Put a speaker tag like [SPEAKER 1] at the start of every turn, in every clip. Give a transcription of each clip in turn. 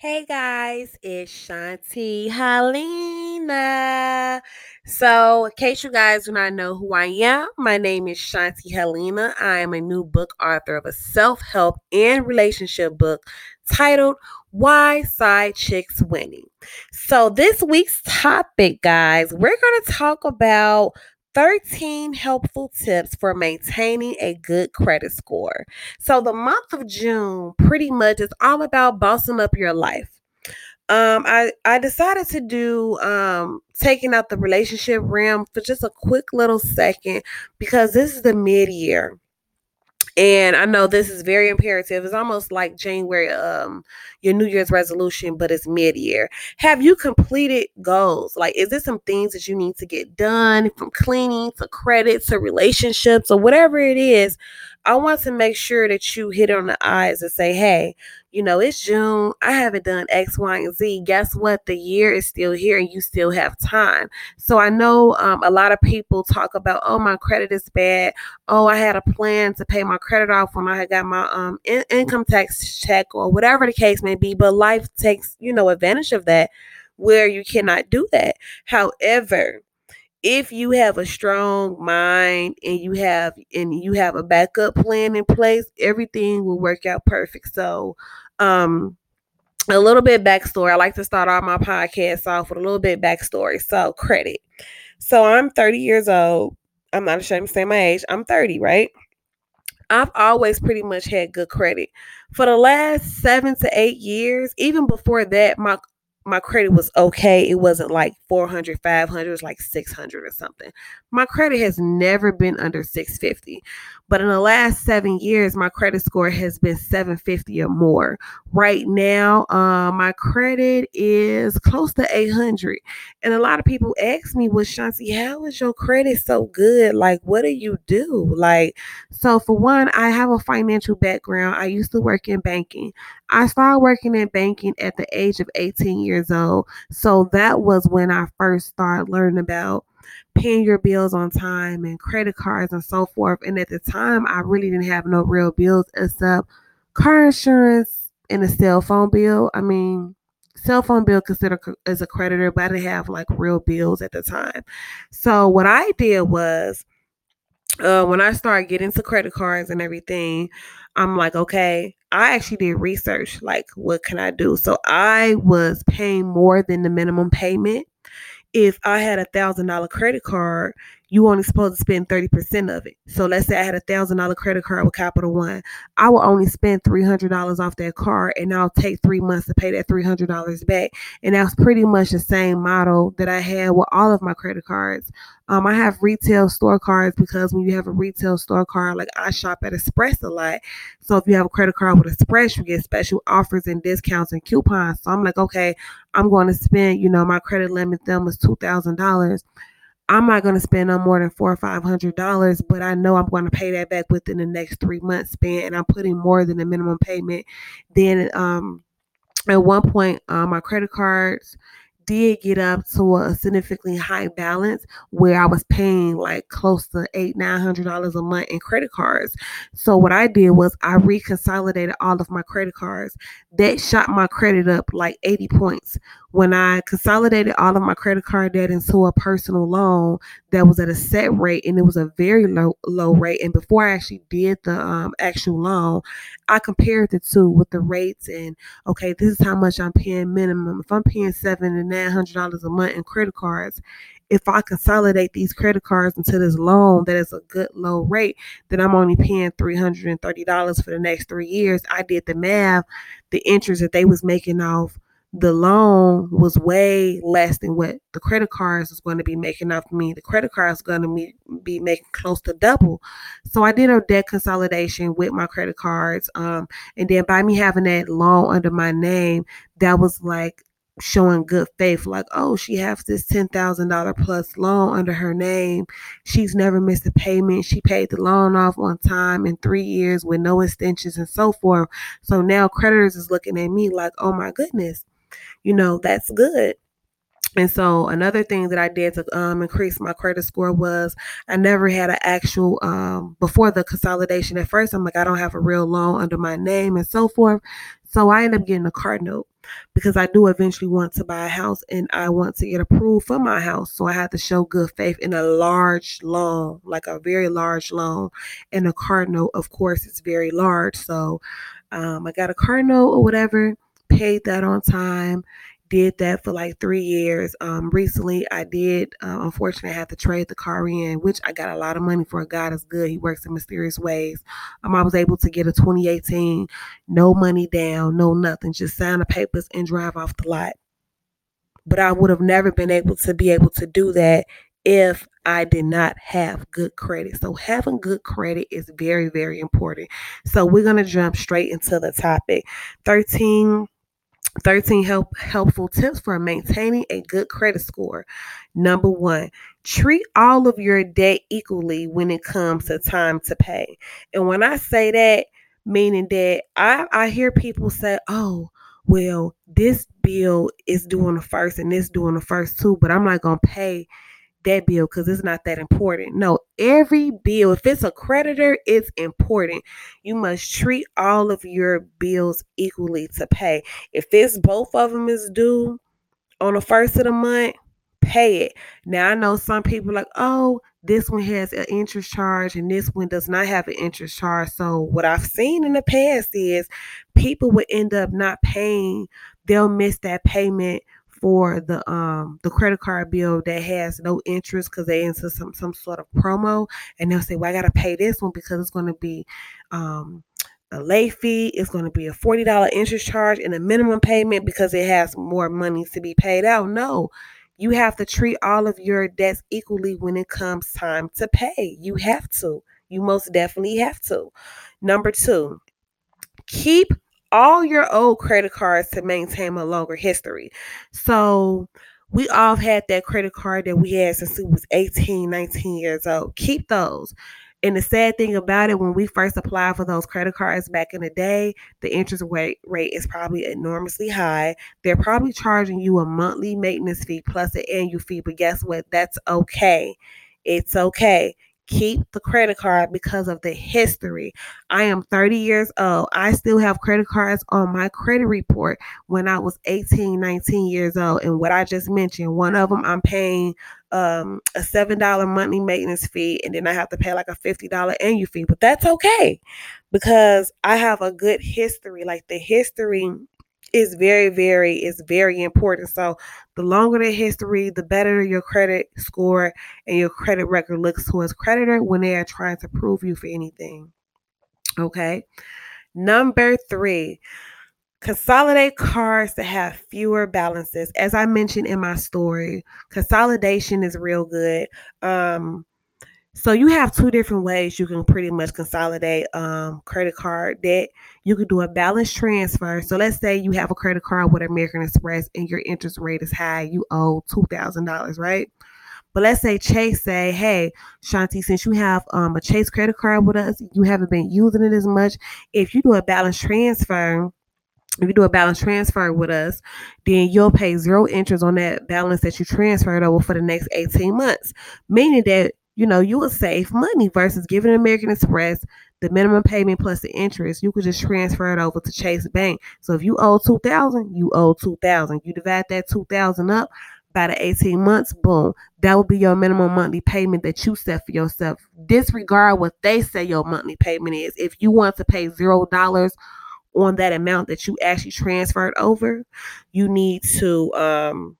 [SPEAKER 1] Hey guys, it's Shanti Helena. So, in case you guys do not know who I am, my name is Shanti Helena. I am a new book author of a self help and relationship book titled Why Side Chicks Winning. So, this week's topic, guys, we're going to talk about 13 helpful tips for maintaining a good credit score. So, the month of June pretty much is all about bossing up your life. Um, I, I decided to do um, taking out the relationship realm for just a quick little second because this is the mid year and I know this is very imperative. It's almost like January, um, your New Year's resolution, but it's mid-year. Have you completed goals? Like, is there some things that you need to get done from cleaning to credit to relationships or whatever it is? I want to make sure that you hit on the eyes and say, hey, you know, it's June. I haven't done X, Y, and Z. Guess what? The year is still here and you still have time. So I know um, a lot of people talk about, oh, my credit is bad. Oh, I had a plan to pay my credit off when I got my um, in- income tax check or whatever the case may be. But life takes, you know, advantage of that where you cannot do that. However, if you have a strong mind and you have and you have a backup plan in place, everything will work out perfect. So, um, a little bit backstory. I like to start off my podcast off with a little bit backstory. So, credit. So, I'm 30 years old. I'm not ashamed to say my age. I'm 30, right? I've always pretty much had good credit. For the last seven to eight years, even before that, my my credit was okay. It wasn't like 400, 500, it was like 600 or something. My credit has never been under 650. But in the last seven years, my credit score has been 750 or more. Right now, uh, my credit is close to 800. And a lot of people ask me, well, Shanti, how is your credit so good? Like, what do you do? Like, so for one, I have a financial background. I used to work in banking. I started working in banking at the age of 18 years old. So that was when I first started learning about paying your bills on time and credit cards and so forth. And at the time, I really didn't have no real bills except car insurance and a cell phone bill. I mean, cell phone bill considered as a creditor, but I didn't have like real bills at the time. So what I did was uh, when I started getting to credit cards and everything, I'm like, okay, I actually did research. Like, what can I do? So I was paying more than the minimum payment. If I had a thousand dollar credit card, you only supposed to spend 30% of it. So let's say I had a thousand dollar credit card with Capital One. I will only spend $300 off that card and I'll take three months to pay that $300 back. And that's pretty much the same model that I had with all of my credit cards. Um, I have retail store cards because when you have a retail store card, like I shop at Express a lot. So if you have a credit card with Express, you get special offers and discounts and coupons. So I'm like, okay, I'm going to spend, you know, my credit limit them is $2,000 I'm not going to spend no more than four or five hundred dollars, but I know I'm going to pay that back within the next three months span, and I'm putting more than the minimum payment. Then, um, at one point, uh, my credit cards did get up to a significantly high balance where I was paying like close to eight, nine hundred dollars a month in credit cards. So what I did was I reconsolidated all of my credit cards. That shot my credit up like 80 points. When I consolidated all of my credit card debt into a personal loan that was at a set rate and it was a very low low rate. And before I actually did the um, actual loan, I compared the two with the rates and okay, this is how much I'm paying minimum. If I'm paying seven and nine hundred dollars a month in credit cards, if I consolidate these credit cards into this loan that is a good low rate, then I'm only paying $330 for the next three years. I did the math, the interest that they was making off the loan was way less than what the credit cards is going to be making off me. The credit card is going to be, be making close to double. So I did a debt consolidation with my credit cards. Um, and then by me having that loan under my name, that was like showing good faith like oh she has this $10,000 plus loan under her name she's never missed a payment she paid the loan off on time in 3 years with no extensions and so forth so now creditors is looking at me like oh my goodness you know that's good And so another thing that I did to um, increase my credit score was I never had an actual um, before the consolidation. At first, I'm like I don't have a real loan under my name and so forth. So I ended up getting a car note because I do eventually want to buy a house and I want to get approved for my house. So I had to show good faith in a large loan, like a very large loan. And a car note, of course, is very large. So um, I got a car note or whatever, paid that on time did that for like three years. Um, recently, I did. Uh, unfortunately, I had to trade the car in, which I got a lot of money for. God is good; He works in mysterious ways. Um, I was able to get a 2018, no money down, no nothing, just sign the papers and drive off the lot. But I would have never been able to be able to do that if I did not have good credit. So having good credit is very, very important. So we're gonna jump straight into the topic. 13 13 help, helpful tips for maintaining a good credit score. Number one, treat all of your debt equally when it comes to time to pay. And when I say that, meaning that I, I hear people say, oh, well, this bill is due on the first and this due on the first too, but I'm not going to pay that bill because it's not that important. No, every bill, if it's a creditor, it's important. You must treat all of your bills equally to pay. If it's both of them is due on the first of the month, pay it. Now I know some people like, oh, this one has an interest charge and this one does not have an interest charge. So what I've seen in the past is people would end up not paying. They'll miss that payment for the um the credit card bill that has no interest because they into some some sort of promo and they'll say well i gotta pay this one because it's going to be um a late fee it's going to be a $40 interest charge and a minimum payment because it has more money to be paid out. No you have to treat all of your debts equally when it comes time to pay. You have to. You most definitely have to. Number two keep all your old credit cards to maintain a longer history. So we all had that credit card that we had since we was 18, 19 years old. Keep those. And the sad thing about it, when we first applied for those credit cards back in the day, the interest rate rate is probably enormously high. They're probably charging you a monthly maintenance fee plus an annual fee. But guess what? That's okay. It's okay keep the credit card because of the history. I am 30 years old. I still have credit cards on my credit report when I was 18, 19 years old. And what I just mentioned, one of them I'm paying um, a $7 monthly maintenance fee, and then I have to pay like a $50 annual fee. But that's okay because I have a good history. Like the history is very, very, is very important. So the longer the history, the better your credit score and your credit record looks towards creditor when they are trying to prove you for anything. Okay. Number three, consolidate cards to have fewer balances. As I mentioned in my story, consolidation is real good. Um, so you have two different ways you can pretty much consolidate um, credit card debt. You could do a balance transfer. So let's say you have a credit card with American Express and your interest rate is high. You owe two thousand dollars, right? But let's say Chase say, "Hey, Shanti, since you have um, a Chase credit card with us, you haven't been using it as much. If you do a balance transfer." if you do a balance transfer with us, then you'll pay zero interest on that balance that you transferred over for the next 18 months. Meaning that you know, you would save money versus giving American Express the minimum payment plus the interest. You could just transfer it over to Chase Bank. So if you owe two thousand, you owe two thousand. You divide that two thousand up by the 18 months, boom. That would be your minimum monthly payment that you set for yourself. Disregard what they say your monthly payment is. If you want to pay zero dollars on that amount that you actually transferred over, you need to um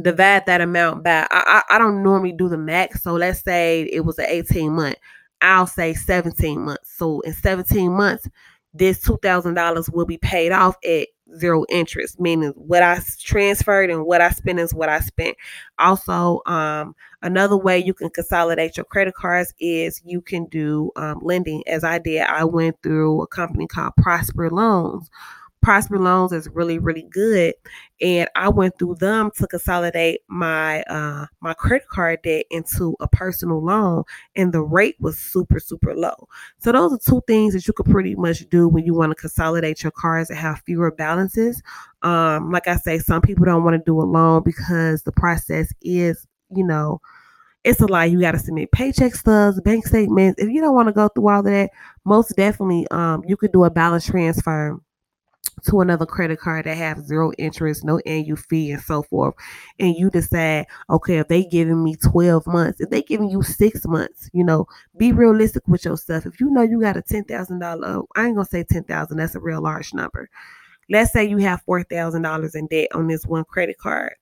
[SPEAKER 1] divide that amount by I, I, I don't normally do the max. So let's say it was an 18 month i'll say 17 months. So in 17 months this $2000 will be paid off at zero interest meaning what i transferred and what i spent is what i spent. Also um, another way you can consolidate your credit cards is you can do um, lending. As i did i went through a company called prosper loans Prosper Loans is really, really good. And I went through them to consolidate my uh my credit card debt into a personal loan, and the rate was super, super low. So those are two things that you could pretty much do when you want to consolidate your cards and have fewer balances. Um, like I say, some people don't want to do a loan because the process is, you know, it's a lot. You got to submit paycheck stubs, bank statements. If you don't want to go through all that, most definitely, um, you could do a balance transfer to another credit card that have zero interest, no annual fee, and so forth. And you decide, okay, if they giving me 12 months, if they giving you six months, you know, be realistic with yourself. If you know you got a ten thousand dollar, I ain't gonna say ten thousand, that's a real large number. Let's say you have four thousand dollars in debt on this one credit card,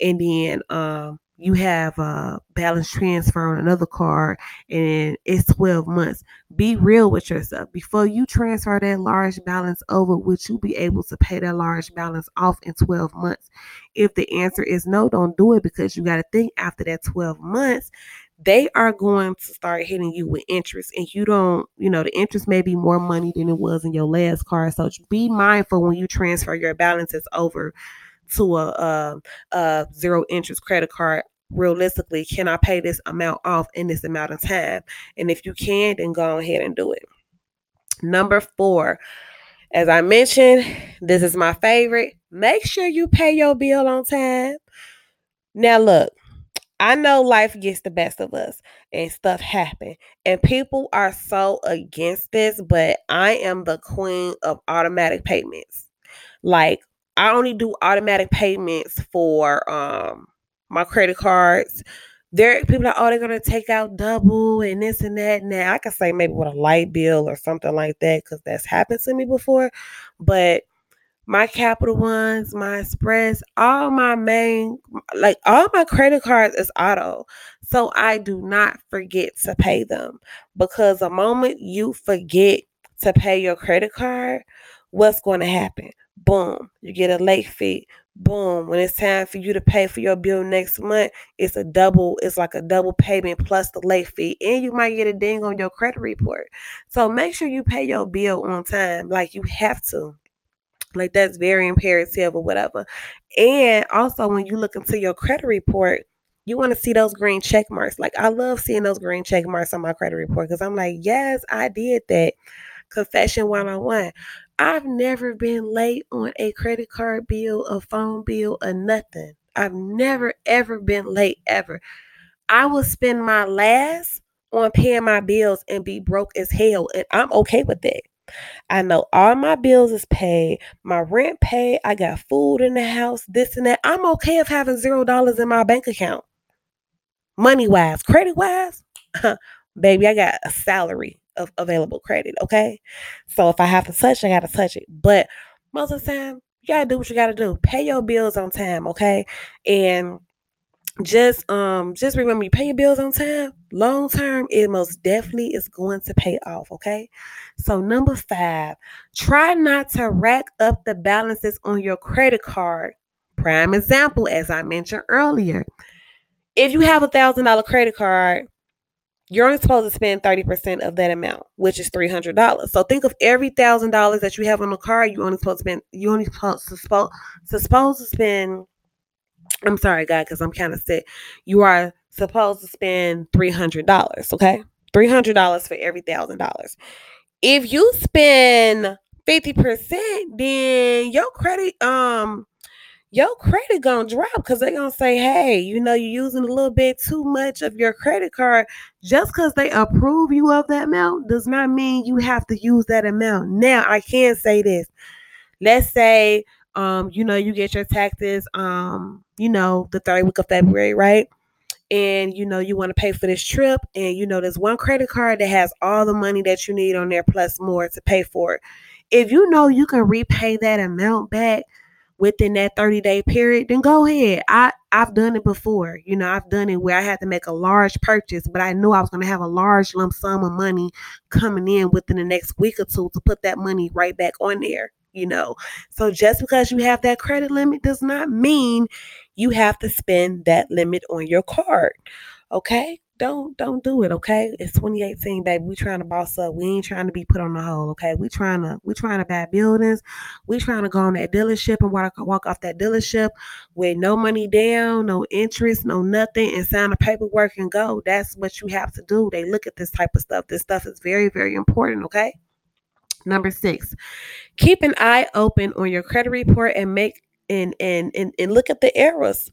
[SPEAKER 1] and then um you have a balance transfer on another card and it's 12 months. Be real with yourself. Before you transfer that large balance over, would you be able to pay that large balance off in 12 months? If the answer is no, don't do it because you got to think after that 12 months, they are going to start hitting you with interest and you don't you know the interest may be more money than it was in your last card so be mindful when you transfer your balances over to a, a, a zero interest credit card realistically can i pay this amount off in this amount of time and if you can then go ahead and do it number four as i mentioned this is my favorite make sure you pay your bill on time now look I know life gets the best of us and stuff happen. And people are so against this, but I am the queen of automatic payments. Like I only do automatic payments for um my credit cards. There people are oh they're gonna take out double and this and that. Now I can say maybe with a light bill or something like that because that's happened to me before. But my Capital Ones, my Express, all my main, like all my credit cards is auto. So I do not forget to pay them because the moment you forget to pay your credit card, what's going to happen? Boom, you get a late fee. Boom, when it's time for you to pay for your bill next month, it's a double, it's like a double payment plus the late fee. And you might get a ding on your credit report. So make sure you pay your bill on time, like you have to. Like that's very imperative or whatever. And also when you look into your credit report, you want to see those green check marks. Like I love seeing those green check marks on my credit report because I'm like, yes, I did that. Confession one on one. I've never been late on a credit card bill, a phone bill, or nothing. I've never ever been late ever. I will spend my last on paying my bills and be broke as hell, and I'm okay with that. I know all my bills is paid, my rent paid, I got food in the house, this and that. I'm okay of having zero dollars in my bank account. Money wise, credit wise, baby, I got a salary of available credit. Okay. So if I have to touch, I gotta touch it. But most of the time, you gotta do what you gotta do. Pay your bills on time, okay? And just um just remember you pay your bills on time long term it most definitely is going to pay off okay so number five try not to rack up the balances on your credit card prime example as i mentioned earlier if you have a thousand dollar credit card you're only supposed to spend 30% of that amount which is $300 so think of every thousand dollars that you have on the card you only supposed to spend you only supposed to, supposed, to spend I'm sorry, God, because I'm kind of sick. You are supposed to spend $300, okay? $300 for every thousand dollars. If you spend 50%, then your credit, um, your credit gonna drop because they're gonna say, hey, you know, you're using a little bit too much of your credit card. Just because they approve you of that amount does not mean you have to use that amount. Now, I can say this. Let's say um, you know, you get your taxes, um, you know, the third week of February, right? And you know, you want to pay for this trip, and you know, there's one credit card that has all the money that you need on there plus more to pay for it. If you know you can repay that amount back within that 30 day period, then go ahead. I I've done it before. You know, I've done it where I had to make a large purchase, but I knew I was going to have a large lump sum of money coming in within the next week or two to put that money right back on there you know. So just because you have that credit limit does not mean you have to spend that limit on your card. Okay? Don't don't do it, okay? It's 2018, baby. We trying to boss up. We ain't trying to be put on the hole, okay? We trying to we trying to buy buildings. We trying to go on that dealership and walk walk off that dealership with no money down, no interest, no nothing, and sign the paperwork and go. That's what you have to do. They look at this type of stuff. This stuff is very very important, okay? Number six, keep an eye open on your credit report and make and and and, and look at the errors.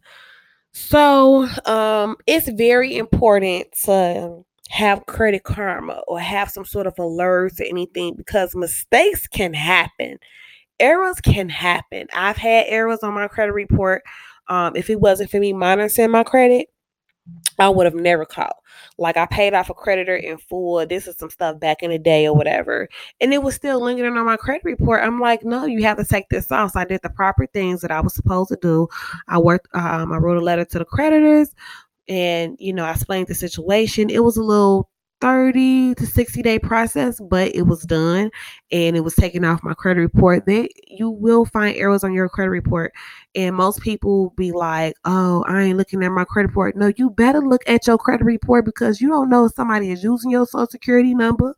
[SPEAKER 1] So um, it's very important to have credit karma or have some sort of alerts or anything because mistakes can happen. Errors can happen. I've had errors on my credit report. Um, if it wasn't for me monitoring my credit, I would have never caught. Like I paid off a creditor in full. This is some stuff back in the day or whatever. And it was still lingering on my credit report. I'm like, no, you have to take this off. So I did the proper things that I was supposed to do. I worked, um, I wrote a letter to the creditors and, you know, I explained the situation. It was a little 30 to 60 day process, but it was done and it was taken off my credit report. That you will find errors on your credit report. And most people be like, oh, I ain't looking at my credit report. No, you better look at your credit report because you don't know if somebody is using your social security number.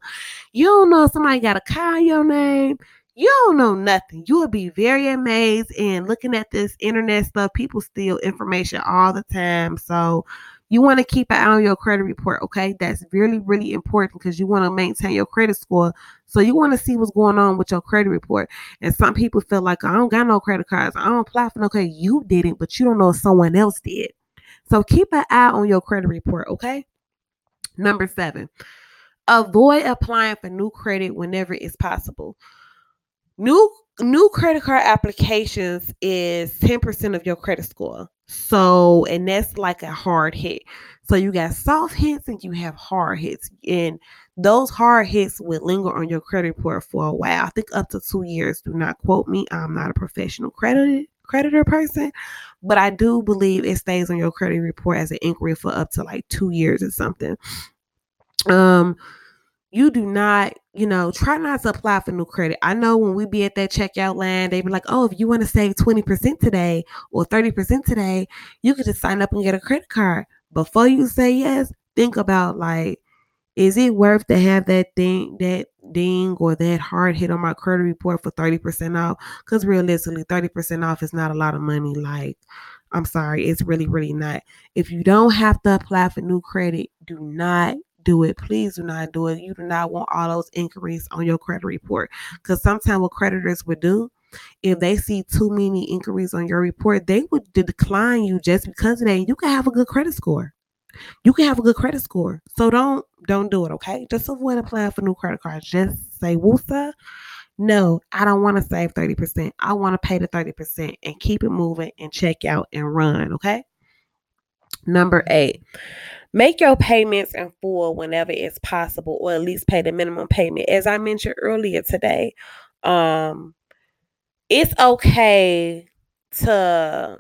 [SPEAKER 1] You don't know if somebody got a car your name. You don't know nothing. You will be very amazed. And looking at this internet stuff, people steal information all the time. So you want to keep an eye on your credit report, okay? That's really, really important because you want to maintain your credit score. So you want to see what's going on with your credit report. And some people feel like I don't got no credit cards. I don't apply for no credit. You didn't, but you don't know if someone else did. So keep an eye on your credit report, okay? Number seven, avoid applying for new credit whenever it's possible. New new credit card applications is 10% of your credit score. So, and that's like a hard hit. So you got soft hits and you have hard hits. And those hard hits will linger on your credit report for a while. I think up to two years. Do not quote me. I'm not a professional credit creditor person, but I do believe it stays on your credit report as an inquiry for up to like two years or something. Um, you do not, you know, try not to apply for new credit. I know when we be at that checkout line, they be like, oh, if you want to save 20% today or 30% today, you could just sign up and get a credit card. Before you say yes, think about like, is it worth to have that thing, that ding or that hard hit on my credit report for 30% off? Because realistically, 30% off is not a lot of money. Like, I'm sorry, it's really, really not. If you don't have to apply for new credit, do not do it. Please do not do it. You do not want all those inquiries on your credit report. Because sometimes what creditors would do, if they see too many inquiries on your report, they would decline you just because of that. You can have a good credit score. You can have a good credit score. So don't don't do it, okay? Just avoid applying for new credit cards. Just say, Woosa, no, I don't want to save 30%. I want to pay the 30% and keep it moving and check out and run, okay? Number eight, Make your payments in full whenever it's possible, or at least pay the minimum payment. As I mentioned earlier today, um, it's okay to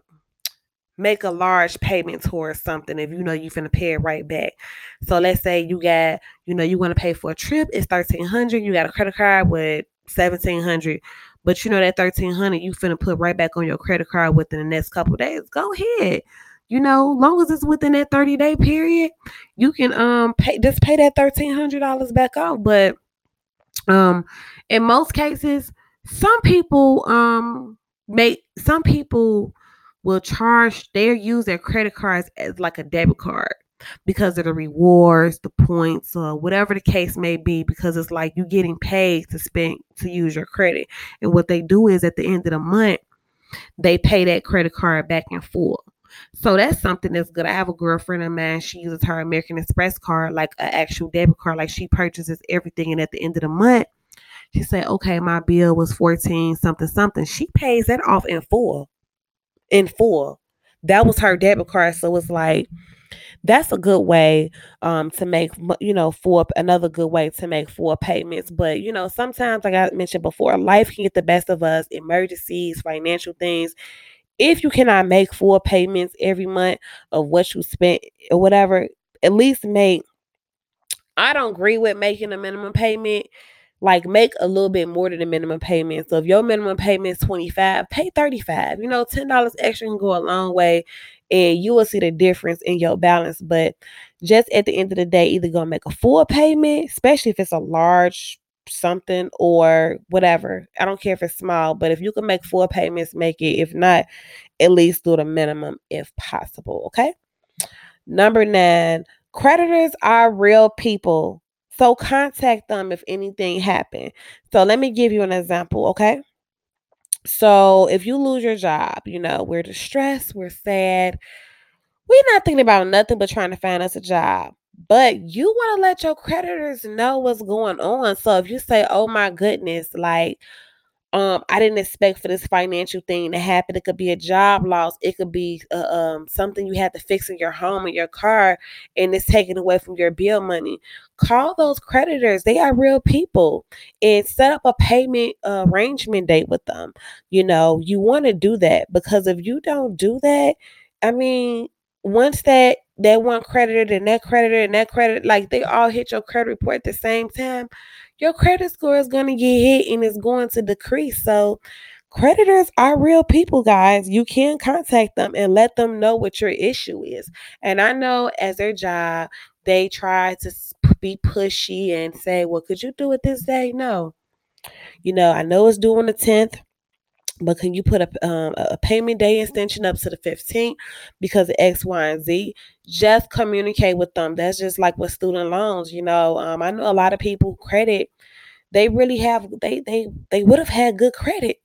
[SPEAKER 1] make a large payment towards something if you know you're gonna pay it right back. So let's say you got, you know, you want to pay for a trip, it's thirteen hundred. You got a credit card with seventeen hundred, but you know that thirteen hundred you finna put right back on your credit card within the next couple days. Go ahead you know, long as it's within that 30 day period, you can um pay just pay that thirteen hundred dollars back off. But um in most cases, some people um make some people will charge their use their credit cards as like a debit card because of the rewards, the points, or whatever the case may be, because it's like you're getting paid to spend to use your credit. And what they do is at the end of the month, they pay that credit card back in full. So that's something that's good. I have a girlfriend of mine. She uses her American Express card like an actual debit card. Like she purchases everything, and at the end of the month, she said, "Okay, my bill was fourteen something something." She pays that off in full, in full. That was her debit card. So it's like that's a good way um, to make you know for another good way to make four payments but you know sometimes like i mentioned before life can get the best of us emergencies financial things if you cannot make full payments every month of what you spent or whatever, at least make. I don't agree with making a minimum payment. Like make a little bit more than the minimum payment. So if your minimum payment is 25, pay 35. You know, $10 extra can go a long way and you will see the difference in your balance. But just at the end of the day, either gonna make a full payment, especially if it's a large something or whatever. I don't care if it's small, but if you can make four payments, make it. If not, at least do the minimum if possible. Okay. Number nine, creditors are real people. So contact them if anything happened. So let me give you an example, okay? So if you lose your job, you know, we're distressed, we're sad, we're not thinking about nothing but trying to find us a job. But you want to let your creditors know what's going on. So if you say, oh my goodness, like, um, I didn't expect for this financial thing to happen. It could be a job loss. It could be uh, um, something you had to fix in your home or your car, and it's taken away from your bill money. Call those creditors. They are real people, and set up a payment uh, arrangement date with them. You know, you want to do that because if you don't do that, I mean, once that that one creditor and that creditor and that credit, like they all hit your credit report at the same time, your credit score is going to get hit and it's going to decrease. So, creditors are real people, guys. You can contact them and let them know what your issue is. And I know as their job, they try to be pushy and say, Well, could you do it this day? No. You know, I know it's due on the 10th but can you put a, um, a payment day extension up to the 15th because of X, Y, and Z? Just communicate with them. That's just like with student loans. You know, um, I know a lot of people credit. They really have. They they they would have had good credit,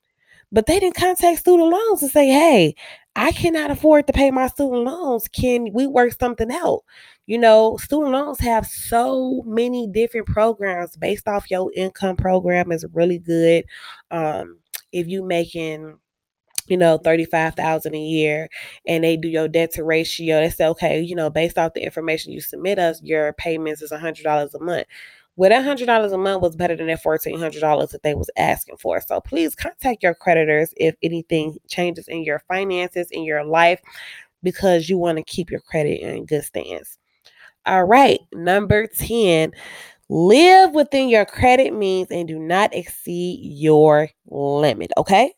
[SPEAKER 1] but they didn't contact student loans to say, "Hey, I cannot afford to pay my student loans. Can we work something out?" You know, student loans have so many different programs based off your income. Program is really good. Um, if you making you know 35000 a year and they do your debt to ratio they say okay you know based off the information you submit us your payments is $100 a month. Well that $100 a month was better than that $1400 that they was asking for. So please contact your creditors if anything changes in your finances in your life because you want to keep your credit in good stance all right number 10 Live within your credit means and do not exceed your limit. Okay.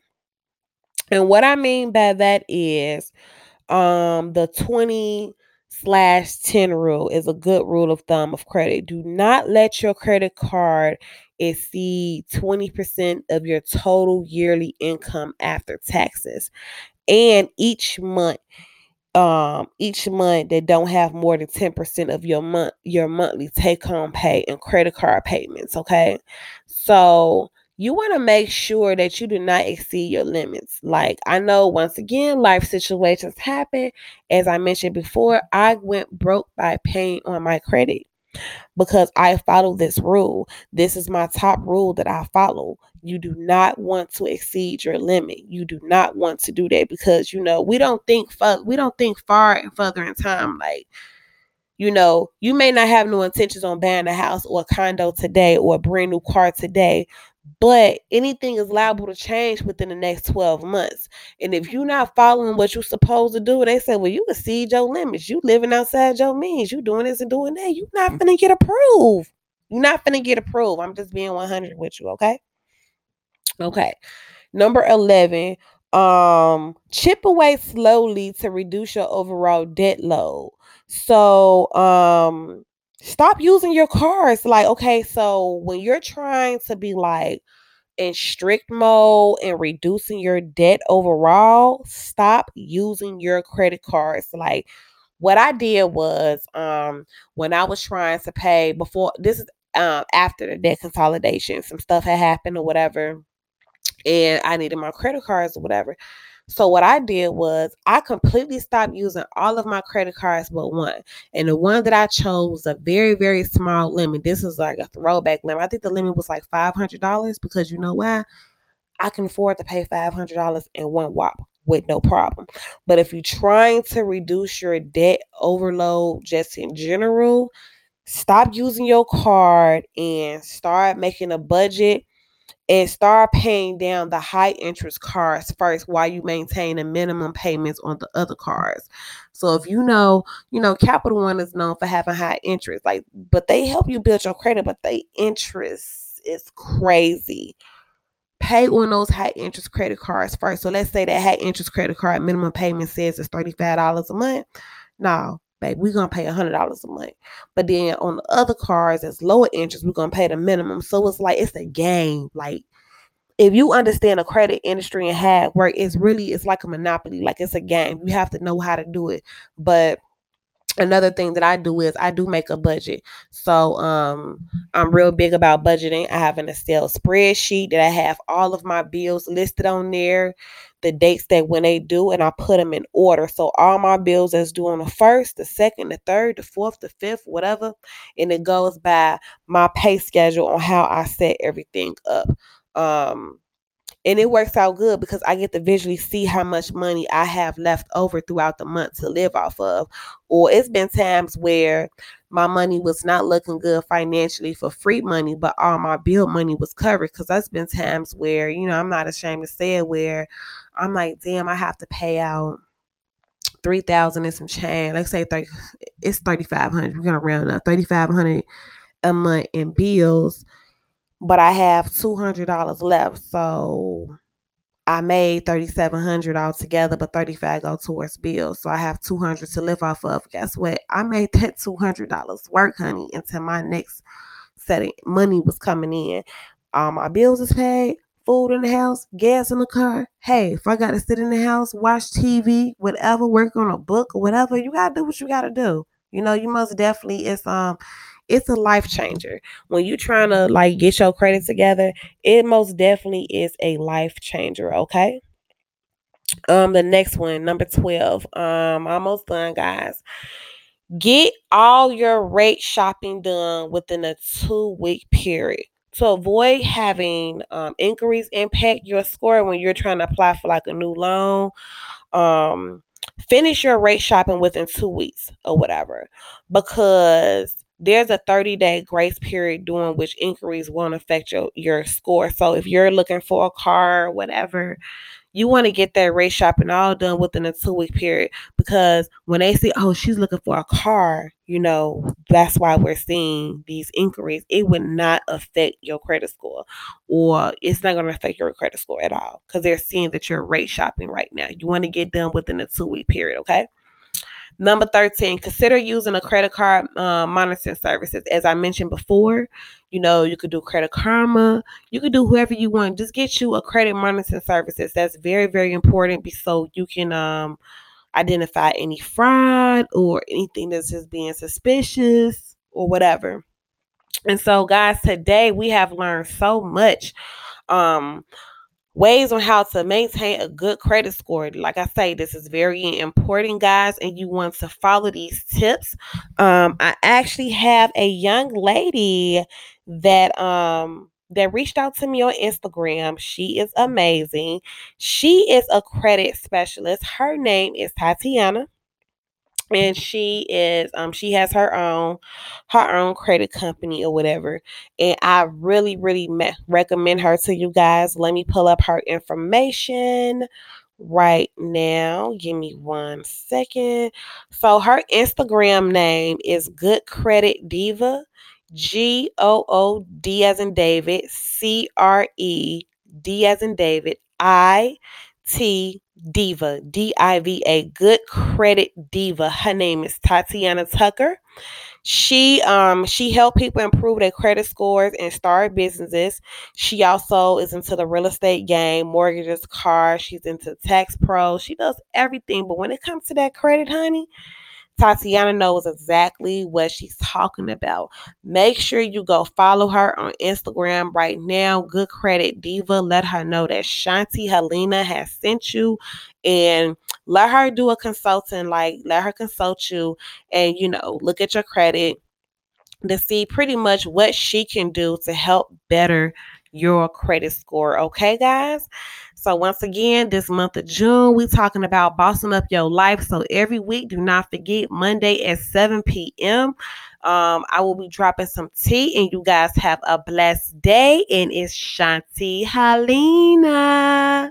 [SPEAKER 1] And what I mean by that is um the 20 slash 10 rule is a good rule of thumb of credit. Do not let your credit card exceed 20% of your total yearly income after taxes. And each month um each month that don't have more than 10% of your month your monthly take home pay and credit card payments okay? So you want to make sure that you do not exceed your limits. Like i know once again life situations happen. As i mentioned before i went broke by paying on my credit because I follow this rule. This is my top rule that I follow. You do not want to exceed your limit. You do not want to do that because you know we don't think we don't think far and further in time. Like you know, you may not have no intentions on buying a house or a condo today or a brand new car today, but anything is liable to change within the next 12 months. And if you're not following what you're supposed to do, they say, well, you exceed your limits. You living outside your means. You doing this and doing that. You're not gonna get approved. You're not gonna get approved. I'm just being 100 with you, okay? Okay. Number 11, um, chip away slowly to reduce your overall debt load. So, um, stop using your cards. Like, okay, so when you're trying to be like in strict mode and reducing your debt overall, stop using your credit cards. Like, what I did was, um, when I was trying to pay before this is um after the debt consolidation, some stuff had happened or whatever, and I needed my credit cards or whatever. So what I did was I completely stopped using all of my credit cards but one. And the one that I chose was a very, very small limit. This is like a throwback limit. I think the limit was like $500 because you know why? I can afford to pay $500 in one whop with no problem. But if you're trying to reduce your debt overload just in general, stop using your card and start making a budget and start paying down the high interest cards first while you maintain a minimum payments on the other cards. So if you know, you know, Capital One is known for having high interest, like, but they help you build your credit, but they interest is crazy. Pay on those high interest credit cards first. So let's say that high interest credit card minimum payment says it's $35 a month. No, baby. We're gonna pay a hundred dollars a month. But then on the other cars that's lower interest, we're gonna pay the minimum. So it's like it's a game. Like if you understand the credit industry and it work, it's really it's like a monopoly. Like it's a game. You have to know how to do it. But another thing that I due is I do make a budget. So um I'm real big about budgeting. I have an Excel spreadsheet that I have all of my bills listed on there, the dates that when they do, and I put them in order. So all my bills that's due on the first, the second, the third, the fourth, the fifth, whatever, and it goes by my pay schedule on how I set everything up. Um and it works out good because I get to visually see how much money I have left over throughout the month to live off of. Or it's been times where my money was not looking good financially for free money, but all my bill money was covered. Because there's been times where, you know, I'm not ashamed to say it, where I'm like, damn, I have to pay out three thousand and some change. Let's say 30, it's thirty five hundred. We're gonna round up thirty five hundred a month in bills but I have two hundred dollars left. So I made thirty seven hundred altogether, but thirty five go towards bills. So I have two hundred to live off of. Guess what? I made that two hundred dollars work, honey, until my next setting money was coming in. All my bills is paid, food in the house, gas in the car. Hey, if I gotta sit in the house, watch TV, whatever, work on a book or whatever, you gotta do what you gotta do. You know, you most definitely it's um it's a life changer. When you're trying to like get your credit together, it most definitely is a life changer, okay? Um, the next one, number 12. Um, almost done, guys. Get all your rate shopping done within a two week period to avoid having um, inquiries impact your score when you're trying to apply for like a new loan. Um, finish your rate shopping within two weeks or whatever because there's a 30 day grace period during which inquiries won't affect your, your score. So if you're looking for a car or whatever, you want to get that rate shopping all done within a two week period because when they see, oh, she's looking for a car, you know, that's why we're seeing these inquiries. It would not affect your credit score or it's not going to affect your credit score at all because they're seeing that you're rate shopping right now. You want to get done within a two week period, okay? Number 13, consider using a credit card uh, monitoring services. As I mentioned before, you know, you could do Credit Karma, you could do whoever you want. Just get you a credit monitoring services. That's very, very important so you can um, identify any fraud or anything that's just being suspicious or whatever. And so, guys, today we have learned so much. Um, ways on how to maintain a good credit score. Like I say, this is very important, guys, and you want to follow these tips. Um, I actually have a young lady that um that reached out to me on Instagram. She is amazing. She is a credit specialist. Her name is Tatiana and she is um she has her own her own credit company or whatever. And i really really me- recommend her to you guys. Let me pull up her information right now. Give me one second. So her instagram name is good credit diva G O O D as in David, C R E D as in David, I T Diva, D I V A, good credit diva. Her name is Tatiana Tucker. She um she helped people improve their credit scores and start businesses. She also is into the real estate game, mortgages, cars. She's into tax pro. She does everything. But when it comes to that credit, honey, Tatiana knows exactly what she's talking about. Make sure you go follow her on Instagram right now. Good Credit Diva. Let her know that Shanti Helena has sent you and let her do a consulting. Like, let her consult you and, you know, look at your credit to see pretty much what she can do to help better your credit score. Okay, guys? So once again, this month of June, we talking about bossing up your life. So every week, do not forget Monday at 7 p.m. Um, I will be dropping some tea, and you guys have a blessed day. And it's Shanti Helena.